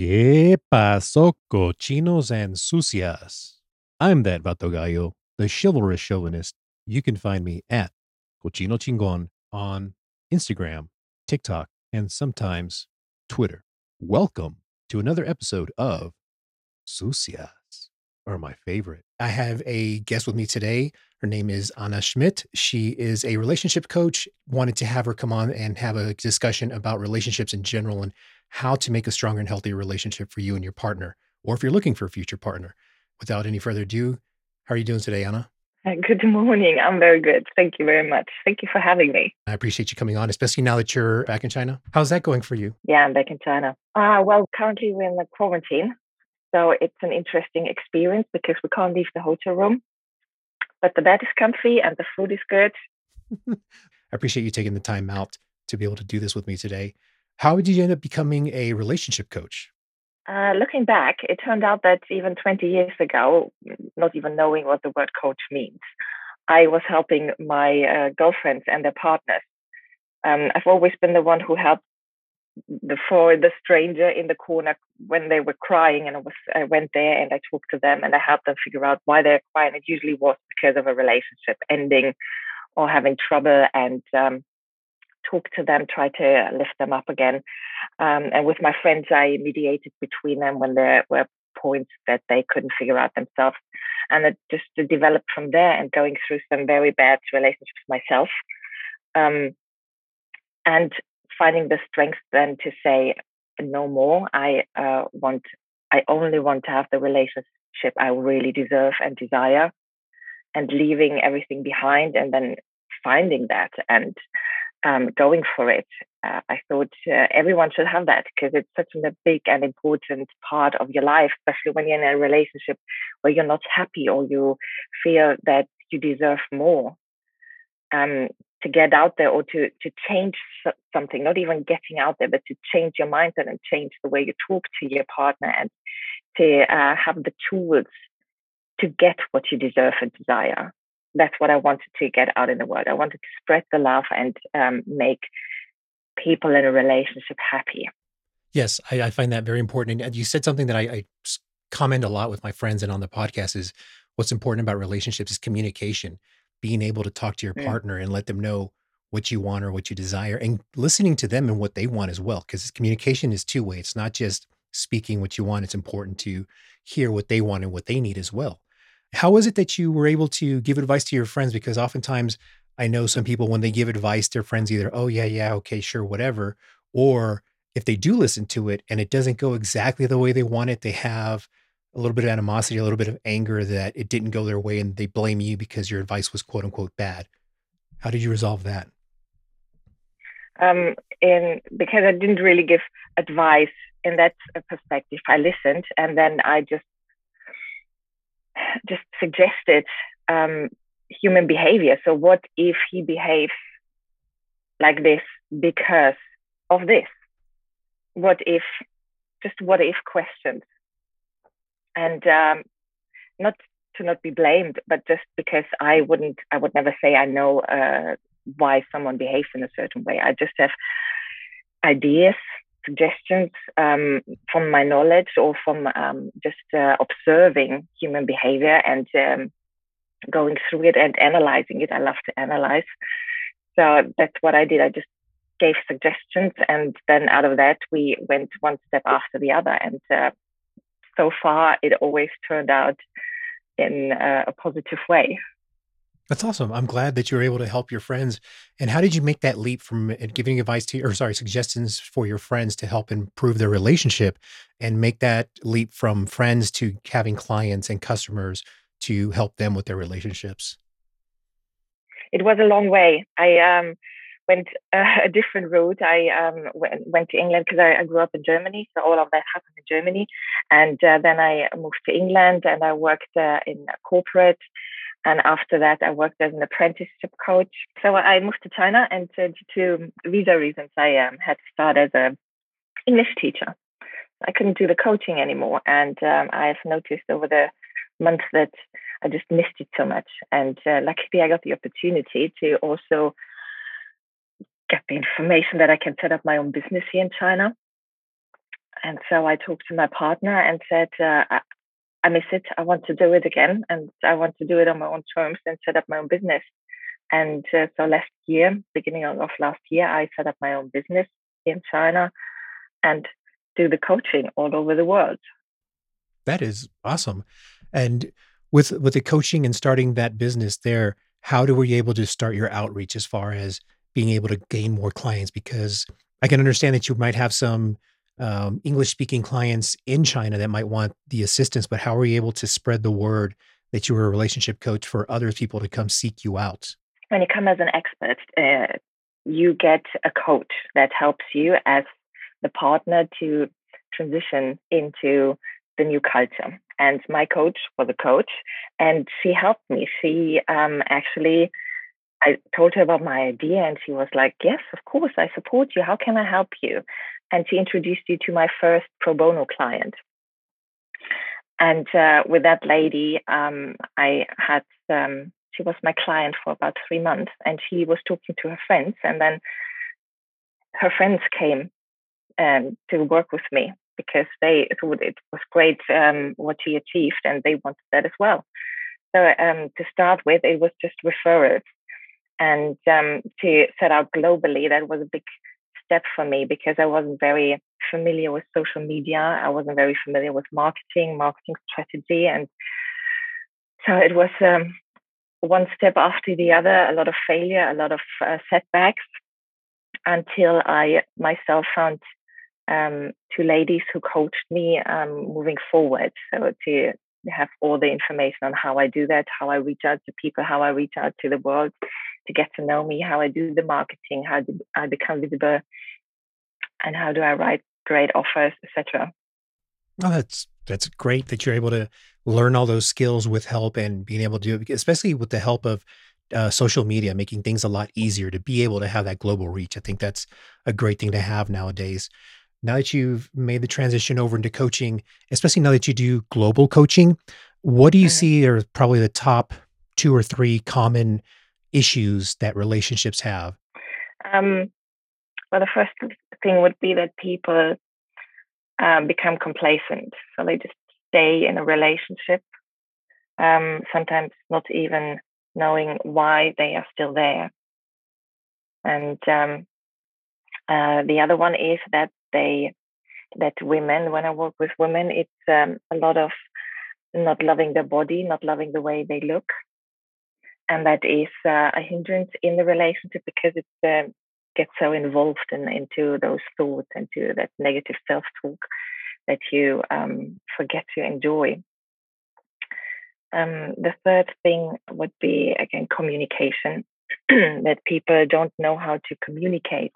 ¿Qué pasó, cochinos and sucias? I'm that Vato Gallo, the chivalrous chauvinist. You can find me at Cochino Chingon on Instagram, TikTok, and sometimes Twitter. Welcome to another episode of Sucias, or my favorite. I have a guest with me today. Her name is Anna Schmitt. She is a relationship coach. Wanted to have her come on and have a discussion about relationships in general and how to make a stronger and healthier relationship for you and your partner, or if you're looking for a future partner. Without any further ado, how are you doing today, Anna? Good morning. I'm very good. Thank you very much. Thank you for having me. I appreciate you coming on, especially now that you're back in China. How's that going for you? Yeah, I'm back in China. Uh, well, currently we're in the quarantine. So it's an interesting experience because we can't leave the hotel room. But the bed is comfy and the food is good. I appreciate you taking the time out to be able to do this with me today. How did you end up becoming a relationship coach? Uh, looking back, it turned out that even 20 years ago, not even knowing what the word coach means, I was helping my uh, girlfriends and their partners. Um, I've always been the one who helped the for the stranger in the corner when they were crying, and I was I went there and I talked to them and I helped them figure out why they're crying. It usually was because of a relationship ending or having trouble, and um, talk to them, try to lift them up again. Um, and with my friends, I mediated between them when there were points that they couldn't figure out themselves. And it just developed from there and going through some very bad relationships myself. Um, and finding the strength then to say, no more. I uh, want, I only want to have the relationship I really deserve and desire and leaving everything behind and then finding that and um, going for it. Uh, I thought uh, everyone should have that because it's such a big and important part of your life, especially when you're in a relationship where you're not happy or you feel that you deserve more. Um, to get out there or to to change something, not even getting out there, but to change your mindset and change the way you talk to your partner and to uh, have the tools to get what you deserve and desire that's what I wanted to get out in the world. I wanted to spread the love and um, make people in a relationship happy. Yes, I, I, find that very important. And you said something that I, I comment a lot with my friends and on the podcast is what's important about relationships is communication, being able to talk to your mm. partner and let them know what you want or what you desire and listening to them and what they want as well. Because communication is two way. It's not just speaking what you want. It's important to hear what they want and what they need as well. How is it that you were able to give advice to your friends? Because oftentimes I know some people, when they give advice, their friends either, oh, yeah, yeah, okay, sure, whatever. Or if they do listen to it and it doesn't go exactly the way they want it, they have a little bit of animosity, a little bit of anger that it didn't go their way and they blame you because your advice was quote unquote bad. How did you resolve that? Um, in because I didn't really give advice in that perspective. I listened and then I just just suggested um, human behavior. So, what if he behaves like this because of this? What if, just what if questions? And um, not to not be blamed, but just because I wouldn't, I would never say I know uh, why someone behaves in a certain way. I just have ideas suggestions um, from my knowledge or from um, just uh, observing human behavior and um, going through it and analyzing it. I love to analyze. So that's what I did. I just gave suggestions, and then out of that, we went one step after the other. And uh, so far, it always turned out in uh, a positive way. That's awesome. I'm glad that you were able to help your friends. And how did you make that leap from uh, giving advice to, or sorry, suggestions for your friends to help improve their relationship and make that leap from friends to having clients and customers to help them with their relationships? It was a long way. I um, went uh, a different route. I um, went, to England because I, I, grew up in Germany. So all of that happened in Germany. And uh, then I moved to England and I worked uh, in corporate and after that, I worked as an apprenticeship coach. So I moved to China, and due to visa reasons, I um, had to start as a English teacher. I couldn't do the coaching anymore, and um, I've noticed over the months that I just missed it so much. And uh, luckily, I got the opportunity to also get the information that I can set up my own business here in China. and so I talked to my partner and said, uh, I, miss it. I want to do it again, and I want to do it on my own terms and set up my own business. And uh, so last year, beginning of last year, I set up my own business in China and do the coaching all over the world. That is awesome. And with with the coaching and starting that business there, how do you able to start your outreach as far as being able to gain more clients? Because I can understand that you might have some um, English speaking clients in China that might want the assistance, but how are you able to spread the word that you were a relationship coach for other people to come seek you out? When you come as an expert, uh, you get a coach that helps you as the partner to transition into the new culture. And my coach was a coach, and she helped me. She um, actually I told her about my idea and she was like, Yes, of course, I support you. How can I help you? And she introduced you to my first pro bono client. And uh, with that lady, um, I had, um, she was my client for about three months and she was talking to her friends. And then her friends came um, to work with me because they thought it was great um, what she achieved and they wanted that as well. So um, to start with, it was just referrals and um, to set out globally that was a big step for me because i wasn't very familiar with social media. I wasn't very familiar with marketing marketing strategy and so it was um, one step after the other a lot of failure a lot of uh, setbacks until i myself found um, two ladies who coached me um, moving forward. So to have all the information on how i do that how i reach out to people how i reach out to the world to get to know me, how I do the marketing, how I become visible, and how do I write great offers, etc. Oh, that's that's great that you're able to learn all those skills with help and being able to do it, especially with the help of uh, social media, making things a lot easier to be able to have that global reach. I think that's a great thing to have nowadays. Now that you've made the transition over into coaching, especially now that you do global coaching, what do you mm-hmm. see are probably the top two or three common issues that relationships have? Um, well, the first thing would be that people um, become complacent. So they just stay in a relationship, um, sometimes not even knowing why they are still there. And um, uh, the other one is that they, that women, when I work with women, it's um, a lot of not loving their body, not loving the way they look, and that is uh, a hindrance in the relationship because it gets so involved in, into those thoughts, and into that negative self-talk that you um, forget to enjoy. Um, the third thing would be again communication. that people don't know how to communicate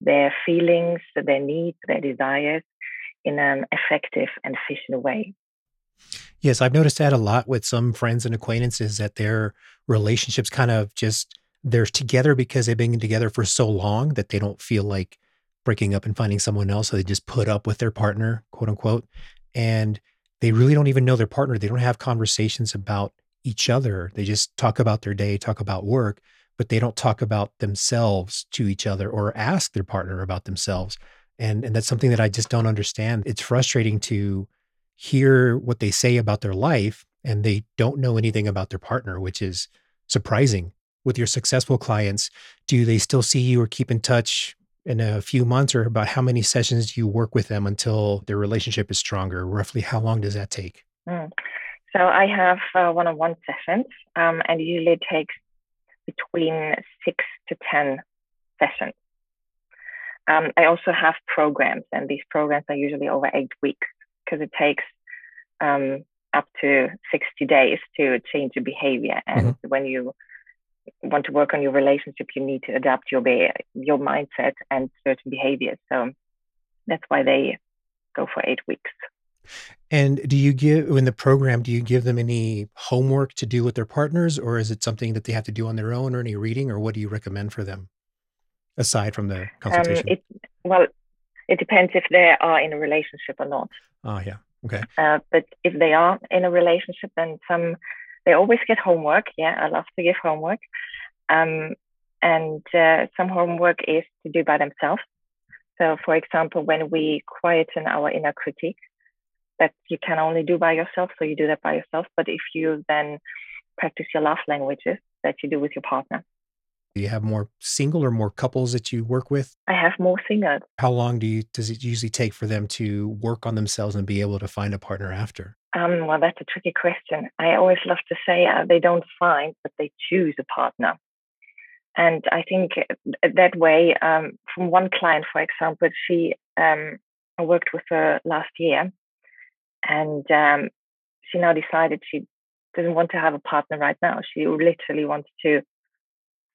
their feelings, their needs, their desires in an effective and efficient way. Yes, I've noticed that a lot with some friends and acquaintances that their relationships kind of just they're together because they've been together for so long that they don't feel like breaking up and finding someone else. So they just put up with their partner, quote unquote. And they really don't even know their partner. They don't have conversations about each other. They just talk about their day, talk about work, but they don't talk about themselves to each other or ask their partner about themselves. And and that's something that I just don't understand. It's frustrating to hear what they say about their life and they don't know anything about their partner, which is surprising. With your successful clients, do they still see you or keep in touch in a few months, or about how many sessions do you work with them until their relationship is stronger? Roughly, how long does that take? Mm. So I have uh, one-on-one sessions, um, and usually it takes between six to ten sessions. Um, I also have programs, and these programs are usually over eight weeks because it takes um, up to 60 days to change your behavior. And mm-hmm. when you want to work on your relationship, you need to adapt your be- your mindset and certain behaviors. So that's why they go for eight weeks. And do you give in the program? Do you give them any homework to do with their partners, or is it something that they have to do on their own, or any reading, or what do you recommend for them aside from the um, consultation? Um, it, well, it depends if they are in a relationship or not. Oh yeah, okay. Uh, but if they are in a relationship, then some they always get homework. Yeah, I love to give homework. Um, and uh, some homework is to do by themselves. So, for example, when we quieten our inner critique, that you can only do by yourself, so you do that by yourself. But if you then practice your love languages that you do with your partner. Do you have more single or more couples that you work with? I have more singles. How long do you does it usually take for them to work on themselves and be able to find a partner after? Um, well, that's a tricky question. I always love to say uh, they don't find, but they choose a partner. And I think that way, um, from one client, for example, she um, I worked with her last year, and um, she now decided she doesn't want to have a partner right now. She literally wants to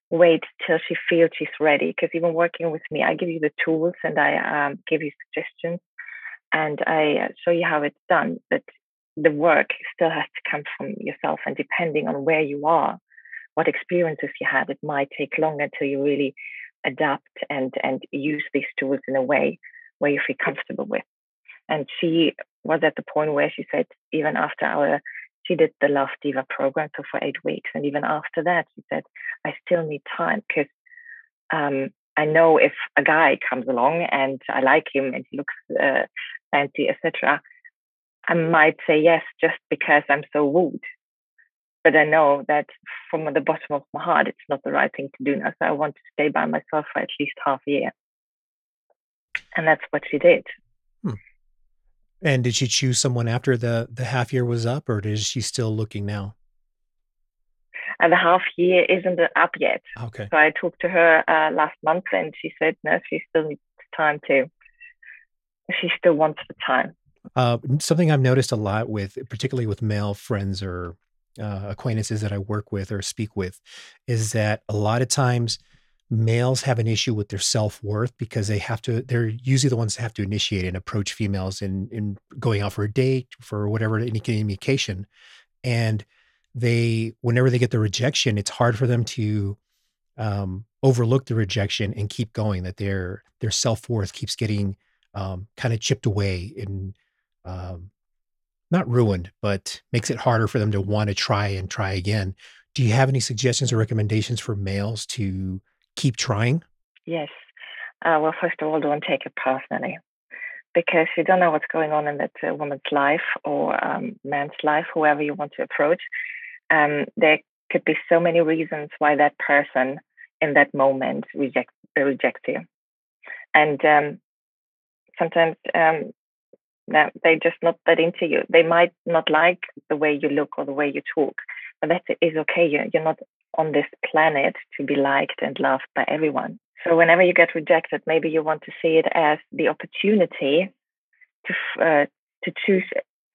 wait till she feels she's ready. Because even working with me, I give you the tools and I um, give you suggestions and I uh, show you how it's done. But the work still has to come from yourself. And depending on where you are, what experiences you had, it might take longer till you really adapt and and use these tools in a way where you feel comfortable with. And she was at the point where she said, even after our she did the Love Diva program so for eight weeks. And even after that, she said, I still need time because um, I know if a guy comes along and I like him and he looks uh, fancy, etc., I might say yes just because I'm so wooed. But I know that from the bottom of my heart, it's not the right thing to do now. So I want to stay by myself for at least half a year. And that's what she did. Hmm. And did she choose someone after the the half year was up, or is she still looking now? And the half year isn't up yet. Okay. So I talked to her uh, last month, and she said no, she still needs time to. She still wants the time. Uh, something I've noticed a lot with, particularly with male friends or uh, acquaintances that I work with or speak with, is that a lot of times males have an issue with their self-worth because they have to they're usually the ones that have to initiate and approach females in in going out for a date for whatever any communication. And they whenever they get the rejection it's hard for them to um, overlook the rejection and keep going that their their self-worth keeps getting um, kind of chipped away and um, not ruined but makes it harder for them to want to try and try again do you have any suggestions or recommendations for males to keep trying? Yes. Uh, well, first of all, don't take it personally because you don't know what's going on in that uh, woman's life or um, man's life, whoever you want to approach. Um, there could be so many reasons why that person in that moment rejects uh, rejects you, and um, sometimes um, they're just not that into you. They might not like the way you look or the way you talk, but that is okay. You're, you're not on this planet to be liked and loved by everyone. So whenever you get rejected, maybe you want to see it as the opportunity to uh, to choose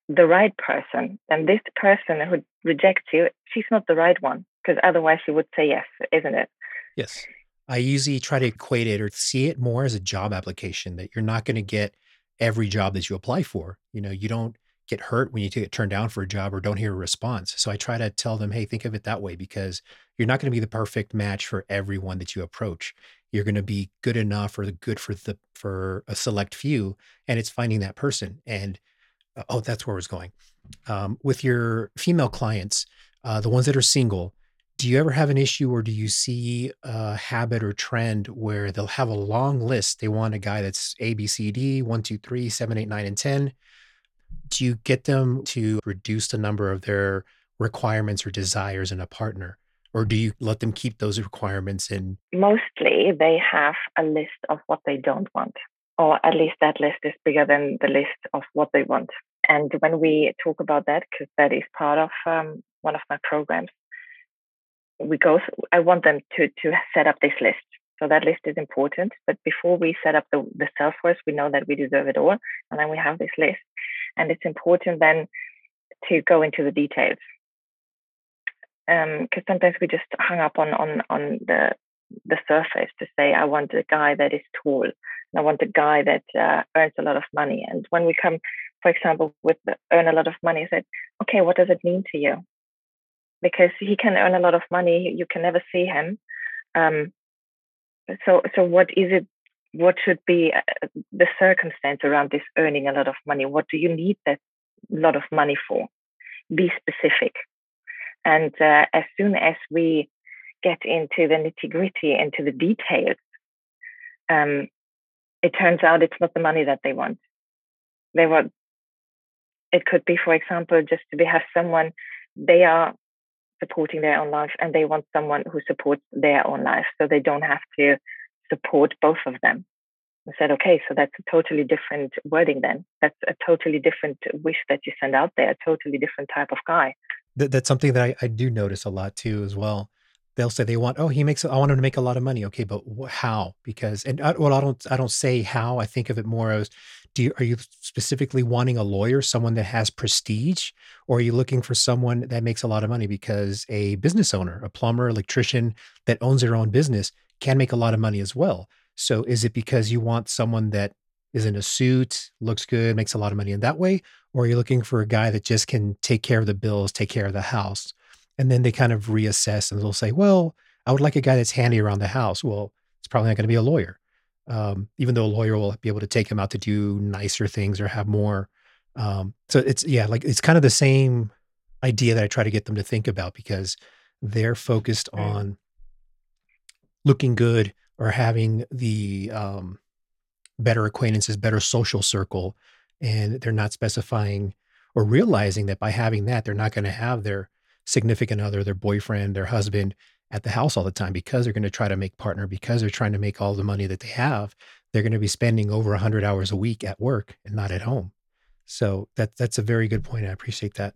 the right person. And this person who rejects you, she's not the right one because otherwise she would say yes, isn't it? Yes. I usually try to equate it or see it more as a job application that you're not going to get every job that you apply for. You know, you don't get hurt when you get turned down for a job or don't hear a response. So I try to tell them, hey, think of it that way because you're not going to be the perfect match for everyone that you approach. You're going to be good enough or good for the for a select few, and it's finding that person. And uh, oh, that's where I was going. Um, with your female clients, uh, the ones that are single, do you ever have an issue or do you see a habit or trend where they'll have a long list? They want a guy that's A, B, C, D, one, two, three, seven, eight, nine, and 10 do you get them to reduce the number of their requirements or desires in a partner? Or do you let them keep those requirements in? Mostly they have a list of what they don't want, or at least that list is bigger than the list of what they want. And when we talk about that, because that is part of um, one of my programs, we go. I want them to to set up this list. So that list is important. But before we set up the the self worth, we know that we deserve it all, and then we have this list. And it's important then to go into the details. Because um, sometimes we just hung up on, on, on the, the surface to say, I want a guy that is tall. and I want a guy that uh, earns a lot of money. And when we come, for example, with the, earn a lot of money, I said, okay, what does it mean to you? Because he can earn a lot of money, you can never see him. Um, so, so what is it what should be uh, the circumstance around this earning a lot of money? What do you need that lot of money for? Be specific. And uh, as soon as we get into the nitty gritty, into the details, um, it turns out it's not the money that they want. They want, it could be, for example, just to have someone, they are supporting their own life and they want someone who supports their own life so they don't have to support both of them. I said, okay, so that's a totally different wording then. That's a totally different wish that you send out there, a totally different type of guy. That, that's something that I, I do notice a lot too, as well. They'll say they want, oh, he makes, I want him to make a lot of money. Okay, but how? Because, and I, well, I don't, I don't say how. I think of it more as, do you, are you specifically wanting a lawyer, someone that has prestige, or are you looking for someone that makes a lot of money? Because a business owner, a plumber, electrician that owns their own business can make a lot of money as well. So is it because you want someone that is in a suit, looks good, makes a lot of money in that way? Or are you looking for a guy that just can take care of the bills, take care of the house? And then they kind of reassess and they'll say, well, I would like a guy that's handy around the house. Well, it's probably not going to be a lawyer. Um, even though a lawyer will be able to take him out to do nicer things or have more. Um, so it's, yeah, like it's kind of the same idea that I try to get them to think about because they're focused on looking good or having the um, better acquaintances, better social circle, and they're not specifying or realizing that by having that, they're not going to have their significant other, their boyfriend, their husband at the house all the time because they're going to try to make partner because they're trying to make all the money that they have. They're going to be spending over 100 hours a week at work and not at home. So that that's a very good point. I appreciate that.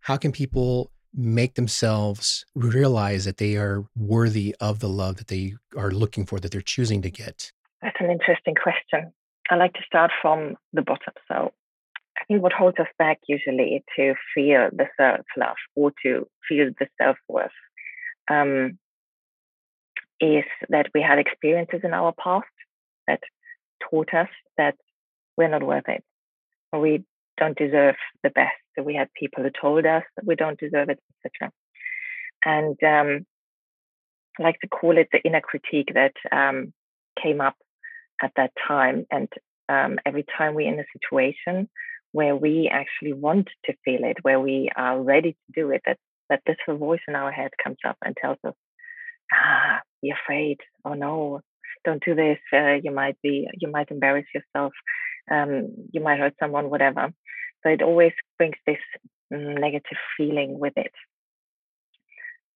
How can people make themselves realize that they are worthy of the love that they are looking for, that they're choosing to get? That's an interesting question. I like to start from the bottom. So I think what holds us back usually to feel the self love or to feel the self worth um, is that we had experiences in our past that taught us that we're not worth it, or we don't deserve the best. So we had people who told us that we don't deserve it, etc. And um, I like to call it the inner critique that um, came up at that time. And um, every time we're in a situation where we actually want to feel it, where we are ready to do it, that that this voice in our head comes up and tells us, "Ah, you're afraid. Oh no, don't do this. Uh, you might be, you might embarrass yourself. Um, you might hurt someone, whatever." So it always brings this mm, negative feeling with it.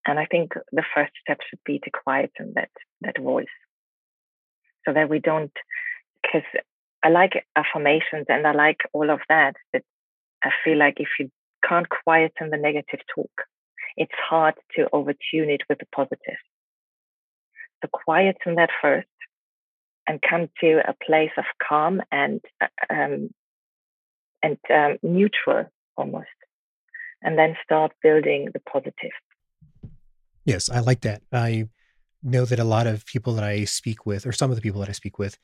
And I think the first step should be to quieten that that voice, so that we don't. Because I like affirmations and I like all of that, but I feel like if you can't quieten the negative talk, it's hard to overtune it with the positive. So quieten that first and come to a place of calm and uh, um, and um, neutral almost, and then start building the positive. Yes, I like that. I know that a lot of people that I speak with, or some of the people that I speak with,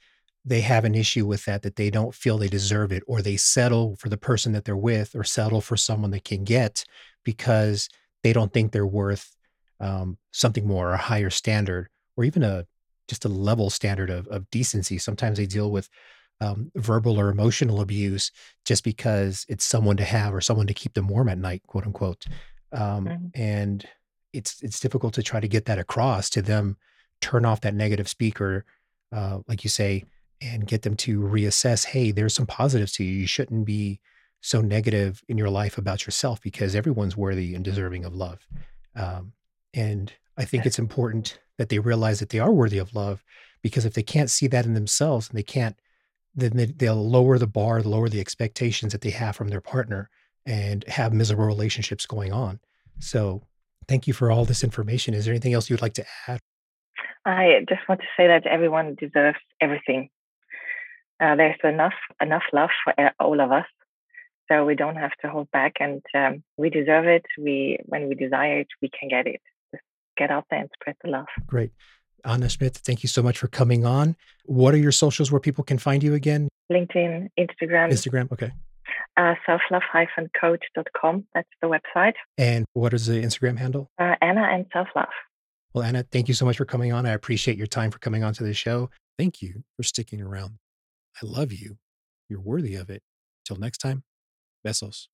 they have an issue with that, that they don't feel they deserve it, or they settle for the person that they're with, or settle for someone they can get because they don't think they're worth um, something more, a higher standard, or even a just a level standard of, of decency. Sometimes they deal with um, verbal or emotional abuse just because it's someone to have or someone to keep them warm at night, quote unquote. Um, mm-hmm. And it's it's difficult to try to get that across to them. Turn off that negative speaker, uh, like you say, and get them to reassess. Hey, there's some positives to you. You shouldn't be so negative in your life about yourself because everyone's worthy and deserving of love. Um, and I think it's important that they realize that they are worthy of love because if they can't see that in themselves and they can't, then they, will lower the bar, lower the expectations that they have from their partner and have miserable relationships going on. So thank you for all this information. Is there anything else you'd like to add? I just want to say that everyone deserves everything. Uh, there's enough enough love for all of us so we don't have to hold back and um, we deserve it. We when we desire it we can get it. Just get out there and spread the love. Great. Anna schmitt thank you so much for coming on. What are your socials where people can find you again? Linkedin instagram. Instagram okay. Uh, selflove-coach.com that's the website. And what is the instagram handle? Uh, anna and self-love. Well anna thank you so much for coming on. I appreciate your time for coming on to the show. Thank you for sticking around. I love you. You're worthy of it. Till next time Besos.